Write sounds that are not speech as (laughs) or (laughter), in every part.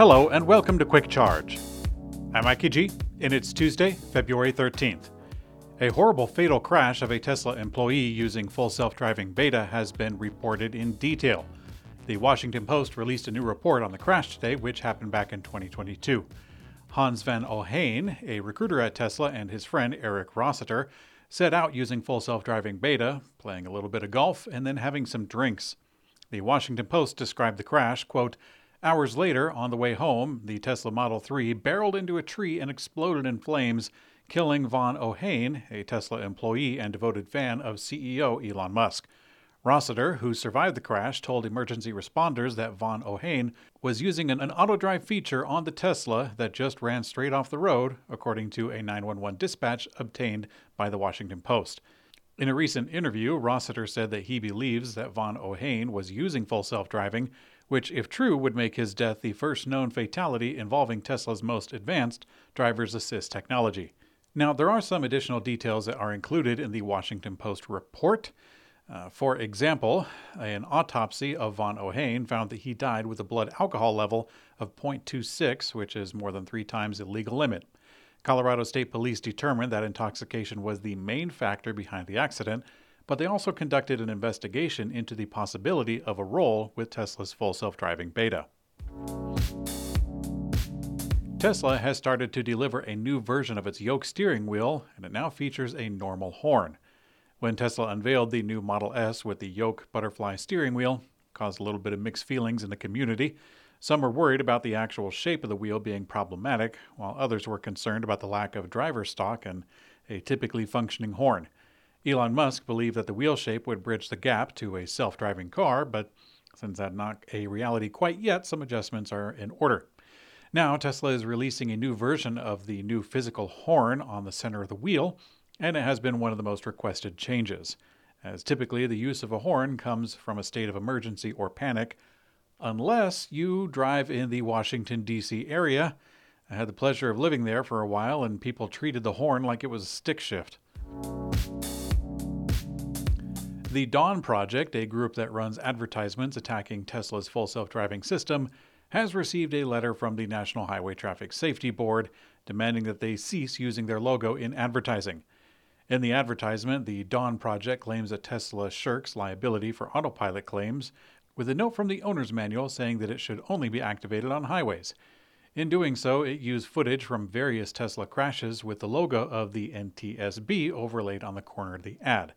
Hello, and welcome to Quick Charge. I'm Mikey G, and it's Tuesday, February 13th. A horrible fatal crash of a Tesla employee using full self driving beta has been reported in detail. The Washington Post released a new report on the crash today, which happened back in 2022. Hans van Ohain, a recruiter at Tesla, and his friend Eric Rossiter set out using full self driving beta, playing a little bit of golf, and then having some drinks. The Washington Post described the crash, quote, Hours later, on the way home, the Tesla Model 3 barreled into a tree and exploded in flames, killing Von Ohain, a Tesla employee and devoted fan of CEO Elon Musk. Rossiter, who survived the crash, told emergency responders that Von Ohain was using an, an auto drive feature on the Tesla that just ran straight off the road, according to a 911 dispatch obtained by the Washington Post. In a recent interview, Rossiter said that he believes that Von Ohain was using full self driving, which, if true, would make his death the first known fatality involving Tesla's most advanced driver's assist technology. Now, there are some additional details that are included in the Washington Post report. Uh, for example, an autopsy of von Ohain found that he died with a blood alcohol level of 0.26, which is more than three times the legal limit. Colorado State Police determined that intoxication was the main factor behind the accident, but they also conducted an investigation into the possibility of a role with Tesla's full self driving beta. Tesla has started to deliver a new version of its yoke steering wheel, and it now features a normal horn. When Tesla unveiled the new Model S with the yoke butterfly steering wheel, caused a little bit of mixed feelings in the community. Some were worried about the actual shape of the wheel being problematic, while others were concerned about the lack of driver stock and a typically functioning horn. Elon Musk believed that the wheel shape would bridge the gap to a self driving car, but since that's not a reality quite yet, some adjustments are in order. Now, Tesla is releasing a new version of the new physical horn on the center of the wheel, and it has been one of the most requested changes, as typically the use of a horn comes from a state of emergency or panic, unless you drive in the Washington, D.C. area. I had the pleasure of living there for a while, and people treated the horn like it was a stick shift. The Dawn Project, a group that runs advertisements attacking Tesla's full self driving system, has received a letter from the National Highway Traffic Safety Board demanding that they cease using their logo in advertising. In the advertisement, the Dawn Project claims that Tesla shirks liability for autopilot claims, with a note from the owner's manual saying that it should only be activated on highways. In doing so, it used footage from various Tesla crashes with the logo of the NTSB overlaid on the corner of the ad.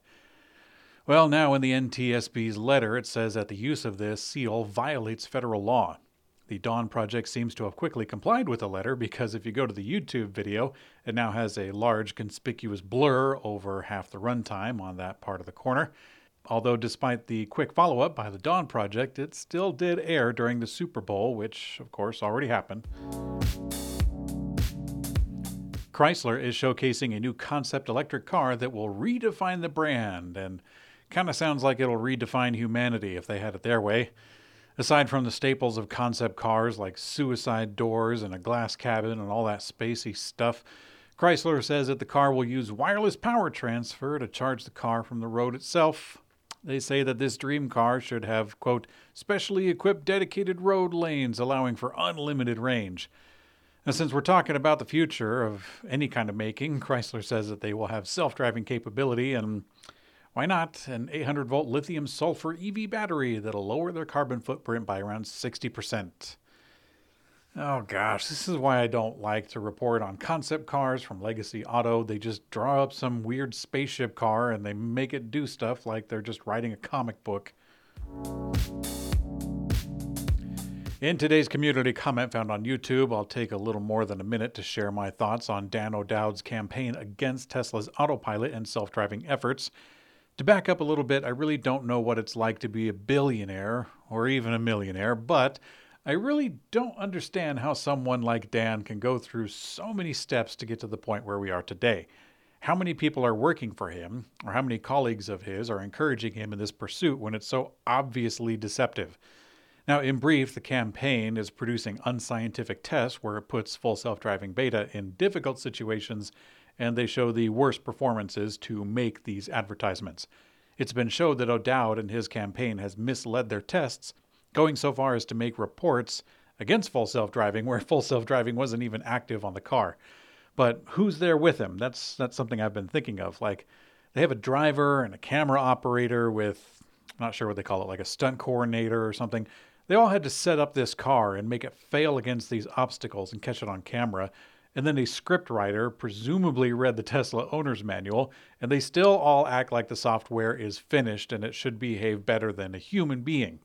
Well, now in the NTSB's letter, it says that the use of this seal violates federal law. The Dawn Project seems to have quickly complied with the letter because if you go to the YouTube video, it now has a large conspicuous blur over half the runtime on that part of the corner. Although, despite the quick follow up by the Dawn Project, it still did air during the Super Bowl, which, of course, already happened. Chrysler is showcasing a new concept electric car that will redefine the brand and kind of sounds like it'll redefine humanity if they had it their way. Aside from the staples of concept cars like suicide doors and a glass cabin and all that spacey stuff, Chrysler says that the car will use wireless power transfer to charge the car from the road itself. They say that this dream car should have, quote, specially equipped dedicated road lanes allowing for unlimited range. And since we're talking about the future of any kind of making, (laughs) Chrysler says that they will have self driving capability and why not an 800 volt lithium sulfur EV battery that'll lower their carbon footprint by around 60%? Oh gosh, this is why I don't like to report on concept cars from Legacy Auto. They just draw up some weird spaceship car and they make it do stuff like they're just writing a comic book. In today's community comment found on YouTube, I'll take a little more than a minute to share my thoughts on Dan O'Dowd's campaign against Tesla's autopilot and self driving efforts. To back up a little bit, I really don't know what it's like to be a billionaire or even a millionaire, but I really don't understand how someone like Dan can go through so many steps to get to the point where we are today. How many people are working for him, or how many colleagues of his are encouraging him in this pursuit when it's so obviously deceptive? Now, in brief, the campaign is producing unscientific tests where it puts full self driving beta in difficult situations and they show the worst performances to make these advertisements. It's been shown that O'Dowd and his campaign has misled their tests, going so far as to make reports against full self driving, where (laughs) full self driving wasn't even active on the car. But who's there with him? That's that's something I've been thinking of. Like they have a driver and a camera operator with I'm not sure what they call it, like a stunt coordinator or something. They all had to set up this car and make it fail against these obstacles and catch it on camera. And then a script writer presumably read the Tesla owner's manual, and they still all act like the software is finished and it should behave better than a human being.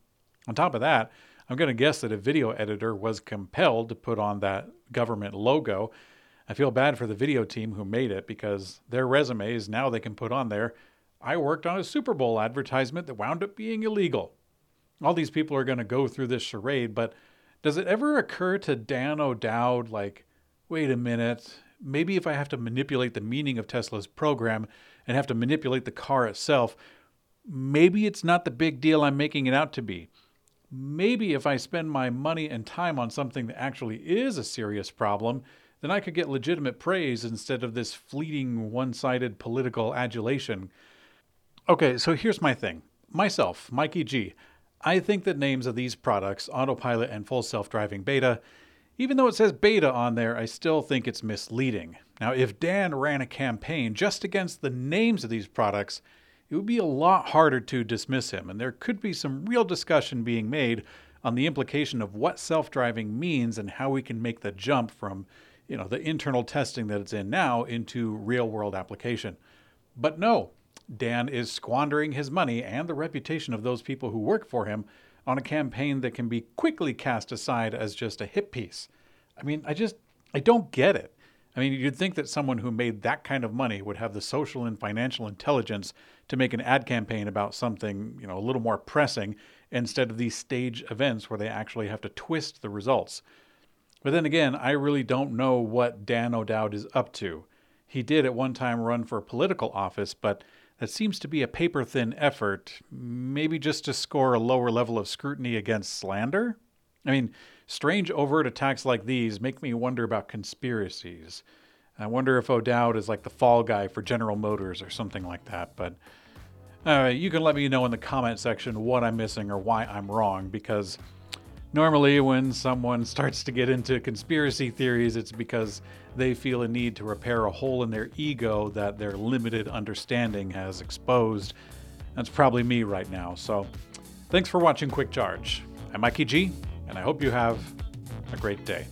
On top of that, I'm going to guess that a video editor was compelled to put on that government logo. I feel bad for the video team who made it because their resumes now they can put on there I worked on a Super Bowl advertisement that wound up being illegal. All these people are going to go through this charade, but does it ever occur to Dan O'Dowd, like, wait a minute, maybe if I have to manipulate the meaning of Tesla's program and have to manipulate the car itself, maybe it's not the big deal I'm making it out to be. Maybe if I spend my money and time on something that actually is a serious problem, then I could get legitimate praise instead of this fleeting, one sided political adulation. Okay, so here's my thing. Myself, Mikey G, I think that names of these products, Autopilot and Full Self Driving Beta, even though it says beta on there, I still think it's misleading. Now, if Dan ran a campaign just against the names of these products, it would be a lot harder to dismiss him, and there could be some real discussion being made on the implication of what self driving means and how we can make the jump from you know the internal testing that it's in now into real world application. But no, Dan is squandering his money and the reputation of those people who work for him on a campaign that can be quickly cast aside as just a hit piece. I mean, I just, I don't get it. I mean, you'd think that someone who made that kind of money would have the social and financial intelligence to make an ad campaign about something, you know, a little more pressing instead of these stage events where they actually have to twist the results. But then again, I really don't know what Dan O'Dowd is up to. He did at one time run for political office, but that seems to be a paper thin effort, maybe just to score a lower level of scrutiny against slander? I mean, strange overt attacks like these make me wonder about conspiracies. I wonder if O'Dowd is like the fall guy for General Motors or something like that. But uh, you can let me know in the comment section what I'm missing or why I'm wrong, because Normally, when someone starts to get into conspiracy theories, it's because they feel a need to repair a hole in their ego that their limited understanding has exposed. That's probably me right now. So, thanks for watching Quick Charge. I'm Mikey G, and I hope you have a great day.